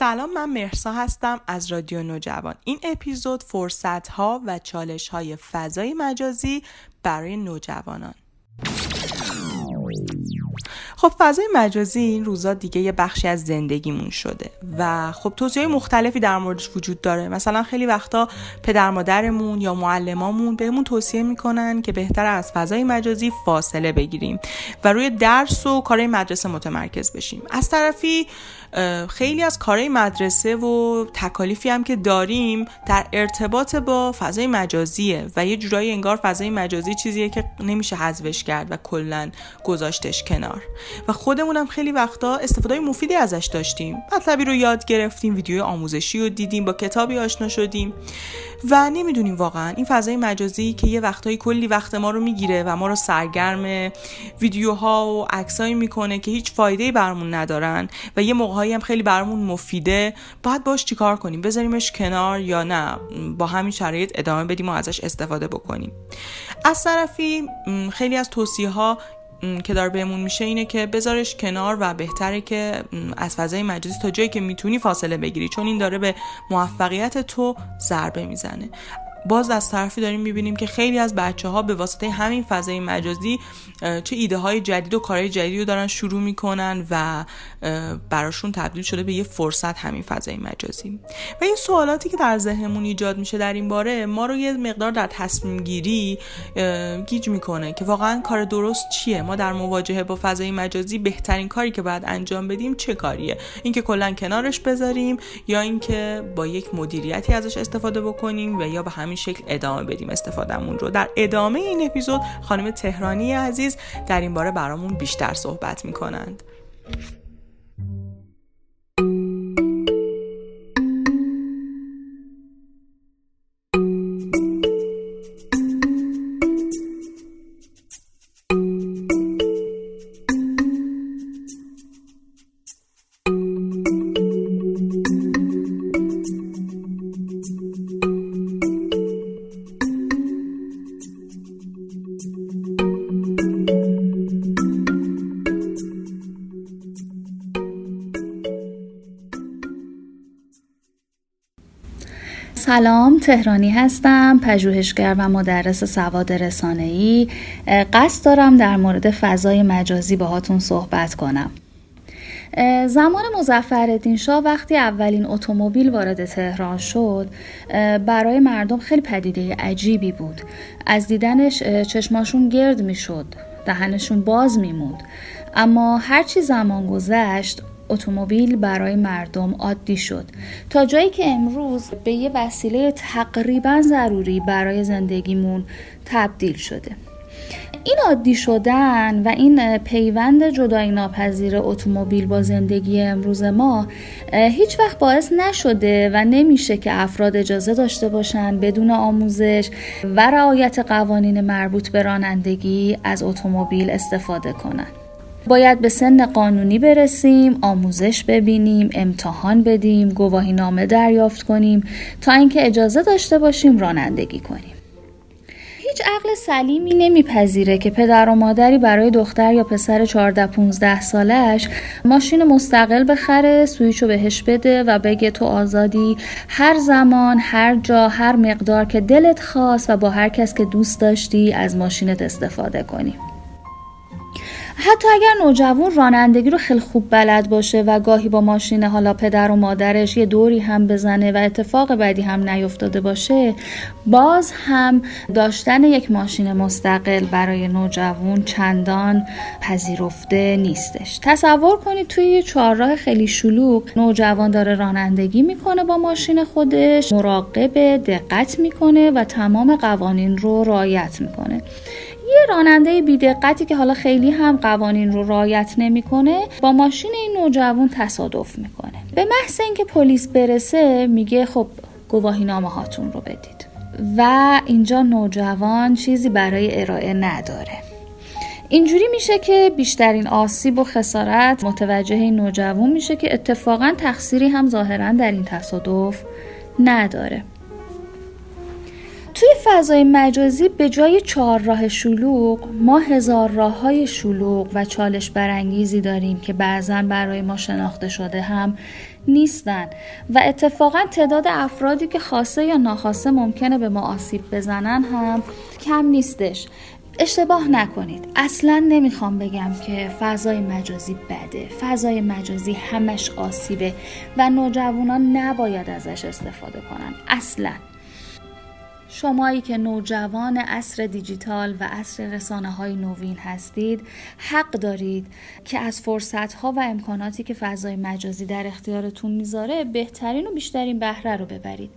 سلام من مرسا هستم از رادیو نوجوان. این اپیزود فرصت ها و چالش های فضای مجازی برای نوجوانان. خب فضای مجازی این روزا دیگه یه بخشی از زندگیمون شده و خب توضیح مختلفی در موردش وجود داره. مثلا خیلی وقتا پدر مادرمون یا معلمامون بهمون توصیه می‌کنن که بهتر از فضای مجازی فاصله بگیریم و روی درس و کارهای مدرسه متمرکز بشیم. از طرفی خیلی از کارهای مدرسه و تکالیفی هم که داریم در ارتباط با فضای مجازیه و یه جورایی انگار فضای مجازی چیزیه که نمیشه حذفش کرد و کلا گذاشتش کنار. و خودمونم خیلی وقتا استفاده مفیدی ازش داشتیم. مطلبی رو یاد گرفتیم ویدیو آموزشی رو دیدیم با کتابی آشنا شدیم. و نمی‌دونیم واقعا این فضای مجازی که یه وقتایی کلی وقت ما رو می‌گیره و ما رو سرگرم ویدیوها و عکسایی می‌کنه که هیچ فایده برامون ندارن و یه موقعهایی هم خیلی برامون مفیده باید باش چیکار کنیم؟ بذاریمش کنار یا نه؟ با همین شرایط ادامه بدیم و ازش استفاده بکنیم. از طرفی خیلی از توصیه ها که داره بهمون میشه اینه که بذارش کنار و بهتره که از فضای مجازی تا جایی که می‌تونی فاصله بگیری چون این داره به موفقیت تو ضربه می‌زنه. باز از طرفی داریم می‌بینیم که خیلی از بچه ها به واسطه همین فضای مجازی چه ایده های جدید و کارهای جدید رو دارن شروع می‌کنن و براشون تبدیل شده به یه فرصت همین فضای مجازی. و این سوالاتی که در ذهنمون ایجاد میشه در این باره ما رو یه مقدار در تصمیم گیری گیج می‌کنه که واقعا کار درست چیه؟ ما در مواجهه با فضای مجازی بهترین کاری که باید انجام بدیم چه کاریه؟ اینکه کلا کنارش بذاریم یا اینکه با یک مدیریتی ازش استفاده بکنیم و یا به همین شکل ادامه بدیم استفادهمون رو. در ادامه این اپیزود خانم تهرانی عزیز در این باره برامون بیشتر صحبت می‌کنند. سلام تهرانی هستم پژوهشگر و مدرس سواد ای قصد دارم در مورد فضای مجازی باهاتون صحبت کنم. زمان مزفردین شاه وقتی اولین اتومبیل وارد تهران شد برای مردم خیلی پدیده عجیبی بود. از دیدنش چشماشون گرد می‌شد دهنشون باز میموند. اما هرچی زمان گذشت اتومبیل برای مردم عادی شد تا جایی که امروز به یه وسیله تقریبا ضروری برای زندگیمون تبدیل شده این عادی شدن و این پیوند جدایی ناپذیر اتومبیل با زندگی امروز ما هیچ وقت باعث نشده و نمیشه که افراد اجازه داشته باشن بدون آموزش و رعایت قوانین مربوط به رانندگی از اتومبیل استفاده کنند. باید به سن قانونی برسیم، آموزش ببینیم، امتحان بدیم، گواهی نامه دریافت کنیم تا اینکه اجازه داشته باشیم رانندگی کنیم. هیچ عقل سلیمی نمیپذیره که پدر و مادری برای دختر یا پسر 14 15 سالش ماشین مستقل بخره سویچو بهش بده و بگه تو آزادی هر زمان هر جا هر مقدار که دلت خواست و با هر کس که دوست داشتی از ماشینت استفاده کنی حتی اگر نوجوان رانندگی رو خیلی خوب بلد باشه و گاهی با ماشین حالا پدر و مادرش یه دوری هم بزنه و اتفاق بدی هم نیفتاده باشه باز هم داشتن یک ماشین مستقل برای نوجوان چندان پذیرفته نیستش. تصور کنید توی یه چهارراه خیلی شلوغ نوجوان داره رانندگی می‌کنه با ماشین خودش مراقب دقت می‌کنه و تمام قوانین رو رعایت می‌کنه. یه راننده بیدقتی که حالا خیلی هم قوانین رو رعایت نمی‌کنه با ماشین این نوجوان تصادف می‌کنه. به محض اینکه پلیس برسه میگه خب گواهی نامه هاتون رو بدید. و اینجا نوجوان چیزی برای ارائه نداره. اینجوری میشه که بیشترین آسیب و خسارت متوجه نوجوان میشه که اتفاقا تقصیری هم ظاهرا در این تصادف نداره. توی فضای مجازی به جای چهار راه شلوغ ما هزار راه های شلوغ و چالش برانگیزی داریم که بعضا برای ما شناخته شده هم نیستن. و اتفاقا تعداد افرادی که خاصه یا ناخواسته ممکنه به ما آسیب بزنن هم کم نیستش. اشتباه نکنید. اصلا نمی‌خوام بگم که فضای مجازی بده. فضای مجازی همش آسیبه و نوجوانان نباید ازش استفاده کنن. اصلا. شمایی که نوجوان اصر دیجیتال و اصر رسانه های نوین هستید حق دارید که از فرصت ها و امکاناتی که فضای مجازی در اختیارتون می‌ذاره بهترین و بیشترین بهره رو ببرید.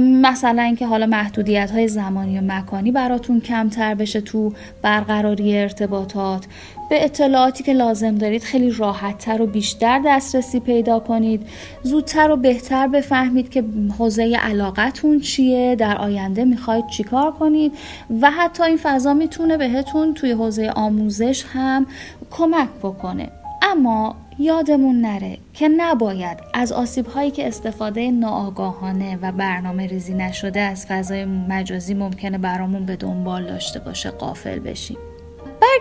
مثلا اینکه حالا محدودیت های زمانی و مکانی براتون کمتر بشه تو برقراری ارتباطات. به اطلاعاتی که لازم دارید خیلی راحتتر و بیشتر دسترسی پیدا کنید. زودتر و بهتر بفهمید که حوزه علاقتون چیه در آینده می‌خواید چیکار کنید و حتی این فضا می‌تونه بهتون توی حوزه آموزش هم کمک بکنه. اما یادمون نره که نباید از آسیب هایی که استفاده ناآگاهانه و برنامه ریزی نشده از فضای مجازی ممکنه برامون به دنبال داشته باشه قافل بشیم.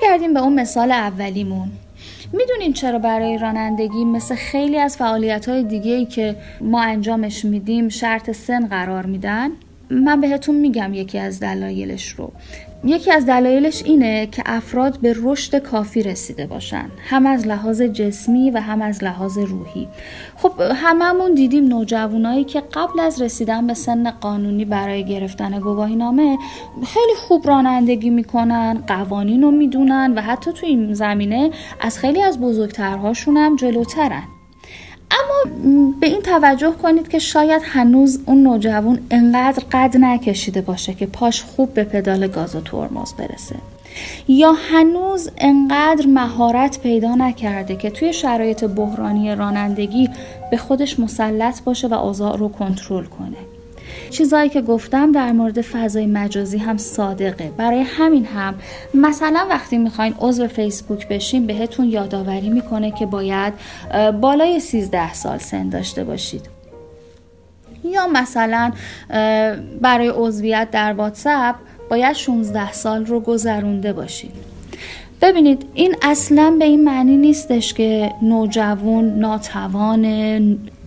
برگردیم به اون مثال اولیمون می‌دونین چرا برای رانندگی مثل خیلی از فعالیت های دیگه که ما انجامش میدیم شرط سن قرار میدن؟ من بهتون میگم یکی از دلایلش رو. یکی از دلایلش اینه که افراد به رشد کافی رسیده باشن. هم از لحاظ جسمی و هم از لحاظ روحی. خب هممون دیدیم نوجوانایی که قبل از رسیدن به سن قانونی برای گرفتن گواهی نامه خیلی خوب رانندگی می‌کنن قوانین رو می‌دونن و حتی تو این زمینه از خیلی از بزرگترهاشون هم جلوترن. اما به این توجه کنید که شاید هنوز اون نوجوان انقدر قد نکشیده باشه که پاش خوب به پدال گاز و ترمز برسه. یا هنوز انقدر مهارت پیدا نکرده که توی شرایط بحرانی رانندگی به خودش مسلط باشه و اوضاع رو کنترل کنه. چیزایی که گفتم در مورد فضای مجازی هم صادقه. برای همین هم مثلا وقتی می‌خواین عضو فیسبوک بشین بهتون یادآوری می‌کنه که باید بالای 13 سال سن داشته باشید. یا مثلا برای عضویت در واتساپ باید 16 سال رو گذرونده باشید. ببینید این اصلا به این معنی نیستش که نوجوان ناتوان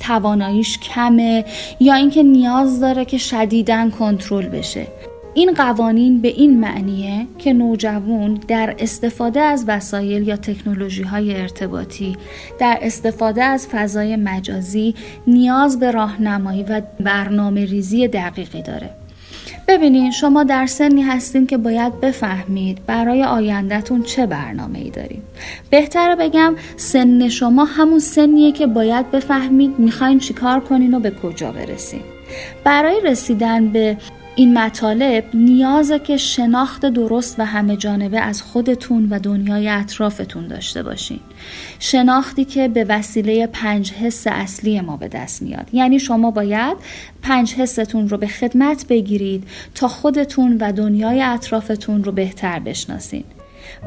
تواناییش کمه یا اینکه نیاز داره که شدیدن کنترل بشه. این قوانین به این معنیه که نوجوان در استفاده از وسایل یا تکنولوژی های ارتباطی در استفاده از فضای مجازی نیاز به راهنمایی و برنامه ریزی دقیقی داره. ببینین شما در سنی هستین که باید بفهمید برای آیندهتون چه برنامه ای داریم بهتره بگم سن شما همون سنیه که باید بفهمید می‌خواین چیکار کنین و به کجا برسین. برای رسیدن به این مطالب نیازه که شناخت درست و همه جانبه از خودتون و دنیای اطرافتون داشته باشین. شناختی که به وسیله پنج حس اصلی ما به دست میاد. یعنی شما باید پنج حستون رو به خدمت بگیرید تا خودتون و دنیای اطرافتون رو بهتر بشناسین.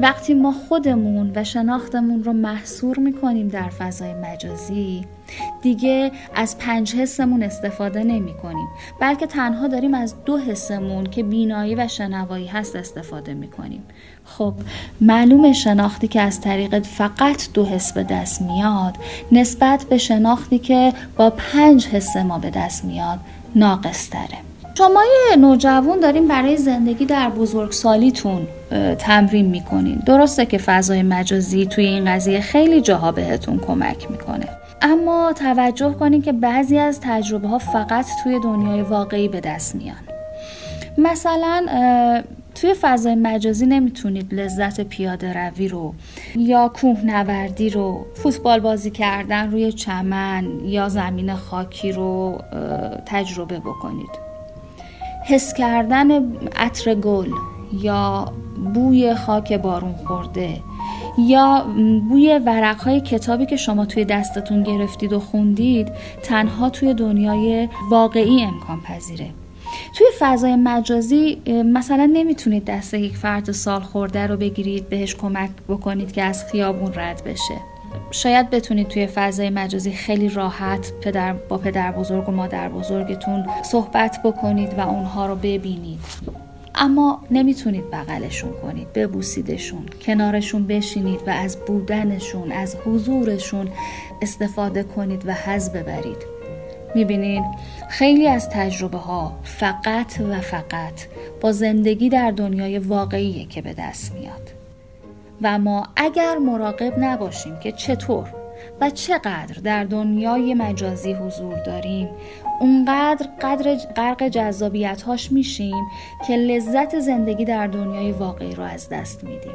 وقتی ما خودمون و شناختمون رو محصور می‌کنیم در فضای مجازی دیگه از پنج حسمون استفاده نمی کنیم بلکه تنها داریم از دو حسمون که بینایی و شنوایی هست استفاده می کنیم خب معلوم شناختی که از طریق فقط دو حس به دست میاد نسبت به شناختی که با پنج حس ما به دست میاد ناقص تره شما یه نوجوان داریم برای زندگی در بزرگسالیتون تمرین می‌کنین. درسته که فضای مجازی توی این قضیه خیلی جاها بهتون کمک می‌کنه. اما توجه کنید که بعضی از تجربه ها فقط توی دنیای واقعی به دست میان. مثلا توی فضای مجازی نمی‌تونید لذت پیاده روی رو یا کوهنوردی رو فوتبال بازی کردن روی چمن یا زمین خاکی رو تجربه بکنید. حس کردن عطر گل یا بوی خاک بارون خورده یا بوی ورقهای کتابی که شما توی دستتون گرفتید و خوندید تنها توی دنیای واقعی امکان پذیره. توی فضای مجازی مثلا نمی‌تونید دست یک فرد سال خورده رو بگیرید بهش کمک بکنید که از خیابون رد بشه. شاید بتونید توی فضای مجازی خیلی راحت پدر با پدر بزرگ و مادر بزرگتون صحبت بکنید و اونها رو ببینید. اما نمی‌تونید بغلشون کنید ببوسیدشون کنارشون بشینید و از بودنشون از حضورشون استفاده کنید و حز ببرید. می‌بینید خیلی از تجربه ها فقط و فقط با زندگی در دنیای واقعیه که به دست میاد. و ما اگر مراقب نباشیم که چطور و چقدر در دنیای مجازی حضور داریم اونقدر قدر غرق جذابیت هاش میشیم که لذت زندگی در دنیای واقعی رو از دست میدیم.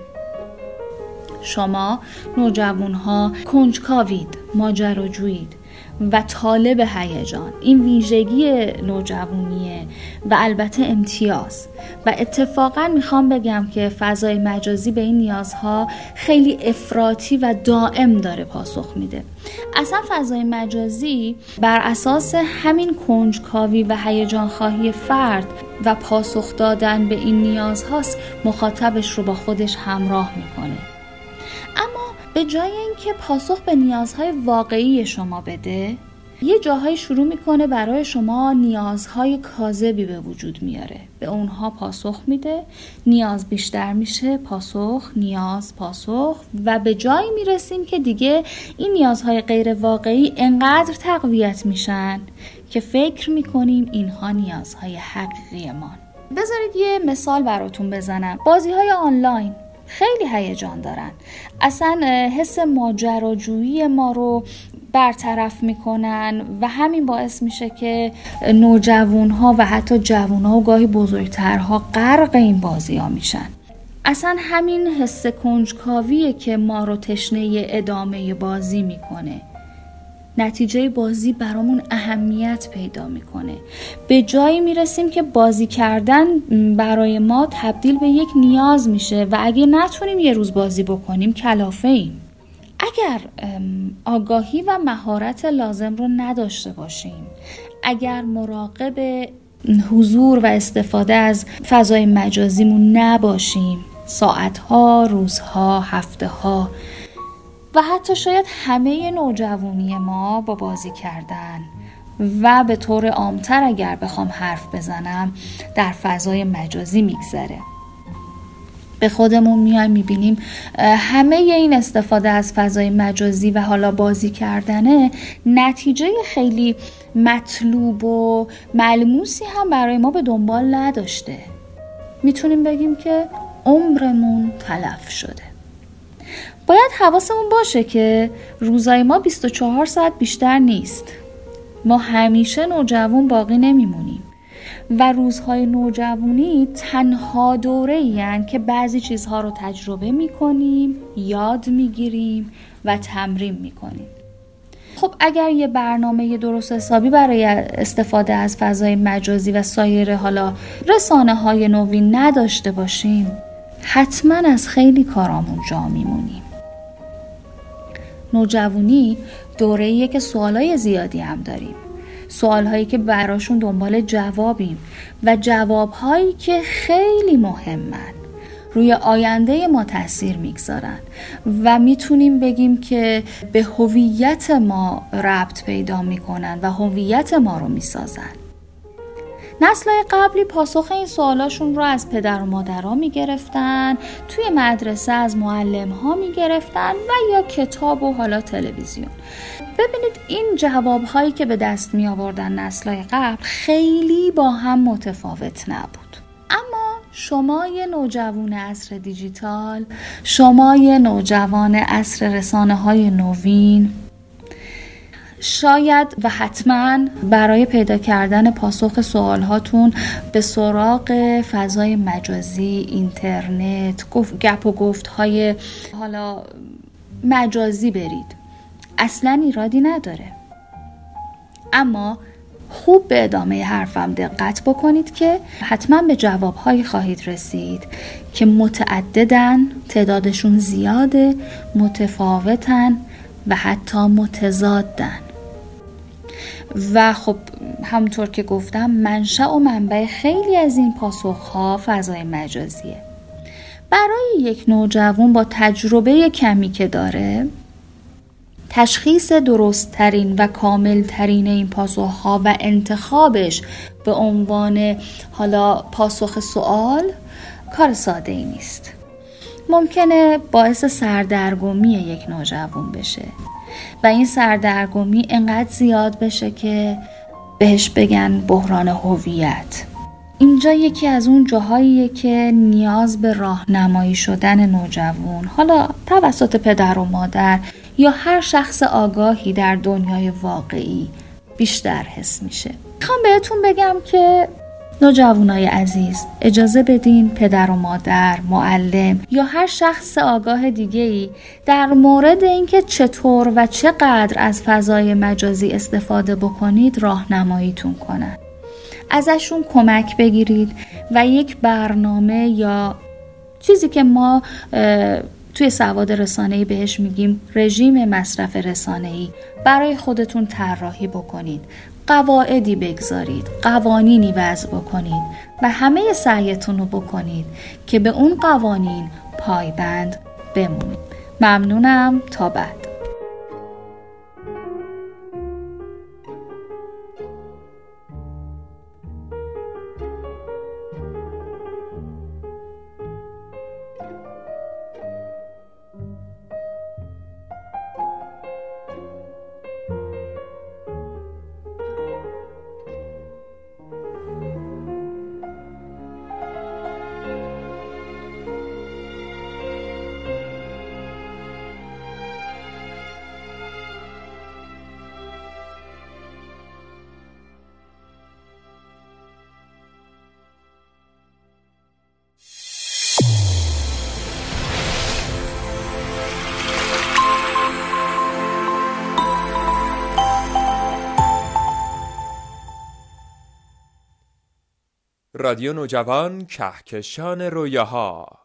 شما نوجوان ها کنجکاوید ماجراجویید. و طالب هیجان. این ویژگی نوجوانیه و البته امتیاز. و اتفاقا می‌خوام بگم که فضای مجازی به این نیازها خیلی افراطی و دائم داره پاسخ میده. اصلا فضای مجازی بر اساس همین کنجکاوی و هیجان خواهی فرد و پاسخ دادن به این نیازهاست مخاطبش رو با خودش همراه می‌کنه. به جای اینکه پاسخ به نیازهای واقعی شما بده یه جاهایی شروع می‌کنه برای شما نیازهای کاذبی به وجود میاره. به اونها پاسخ میده نیاز بیشتر میشه پاسخ نیاز پاسخ و به جایی می‌رسیم که دیگه این نیازهای غیر واقعی انقدر تقویت میشن که فکر می‌کنیم اینها نیازهای حقیقی ما. بذارید یه مثال براتون بزنم. بازی های آنلاین. خیلی هیجان دارن. اصلا حس ماجراجویی ما رو برطرف می‌کنن و همین باعث میشه که نوجوان ها و حتی جوون ها و گاهی بزرگترها غرق این بازی ها میشن. اصلا همین حس کنجکاویه که ما رو تشنه ادامه بازی می‌کنه. نتیجه بازی برامون اهمیت پیدا می‌کنه. به جایی می‌رسیم که بازی کردن برای ما تبدیل به یک نیاز میشه و اگه نتونیم یه روز بازی بکنیم کلافه ایم. اگر آگاهی و مهارت لازم رو نداشته باشیم اگر مراقب حضور و استفاده از فضای مجازیمون نباشیم ساعتها، روزها، هفته ها و حتی شاید همه نوجوانی ما با بازی کردن. و به طور عامتر اگر بخوام حرف بزنم در فضای مجازی میگذره. به خودمون میایم می‌بینیم همه این استفاده از فضای مجازی و حالا بازی کردنه نتیجه خیلی مطلوب و ملموسی هم برای ما به دنبال نداشته. می‌تونیم بگیم که عمرمون تلف شده. باید حواسمون باشه که روزای ما 24 ساعت بیشتر نیست. ما همیشه نوجوان باقی نمیمونیم و روزهای نوجوانی تنها دوره این که بعضی چیزها رو تجربه می‌کنیم یاد می‌گیریم و تمرین می‌کنیم. خب اگر یه برنامه درست حسابی برای استفاده از فضای مجازی و سایر حالا رسانه های نوین نداشته باشیم حتما از خیلی کارامون جا میمونیم. نوجوانی دوره که سوالای زیادی هم داریم. سوالهایی که براشون دنبال جوابیم و جوابهایی که خیلی مهمن. روی آینده ما تاثیر می‌گذارن و می‌تونیم بگیم که به هویت ما ربط پیدا می‌کنن و هویت ما رو می‌سازن. نسلهای قبلی پاسخ این سوالاشون رو از پدر و مادرها می‌گرفتن توی مدرسه از معلم ها می‌گرفتن و یا کتاب و حالا تلویزیون. ببینید این جواب هایی که به دست می آوردن نسلهای قبل خیلی با هم متفاوت نبود. اما شما یه نوجوان عصر دیجیتال شما یه نوجوان عصر رسانه های نوین شاید و حتما برای پیدا کردن پاسخ سوال هاتون به سراغ فضای مجازی اینترنت گپ و گفت های حالا مجازی برید. اصلا ایرادی نداره. اما خوب به ادامه حرفم دقت بکنید که حتما به جوابهایی خواهید رسید که متعددن تعدادشون زیاده متفاوتن و حتی متضادن و خب همونطور که گفتم منشأ و منبع خیلی از این پاسخها فضای مجازیه. برای یک نوجوان با تجربه کمی که داره تشخیص درستترین و کاملترین این پاسخها و انتخابش به عنوان حالا پاسخ سوال کار ساده ای نیست. ممکنه باعث سردرگمی یک نوجوان بشه. و این سردرگمی انقدر زیاد بشه که بهش بگن بحران هویت. اینجا یکی از اون جاهاییه که نیاز به راهنمایی شدن نوجوان حالا توسط پدر و مادر یا هر شخص آگاهی در دنیای واقعی بیشتر حس میشه. می‌خوام بهتون بگم که نوجوانای عزیز اجازه بدین پدر و مادر، معلم یا هر شخص آگاه دیگه ای در مورد اینکه چطور و چقدر از فضای مجازی استفاده بکنید راهنماییتون کنن. ازشون کمک بگیرید و یک برنامه یا چیزی که ما توی سواد رسانه‌ای بهش میگیم رژیم مصرف رسانه‌ای برای خودتون طراحی بکنید قواعدی بگذارید قوانینی وضع بکنید و همه سعیتون رو بکنید که به اون قوانین پایبند بمونید. ممنونم تا بعد. رادیو نوجوان کهکشان رویاها.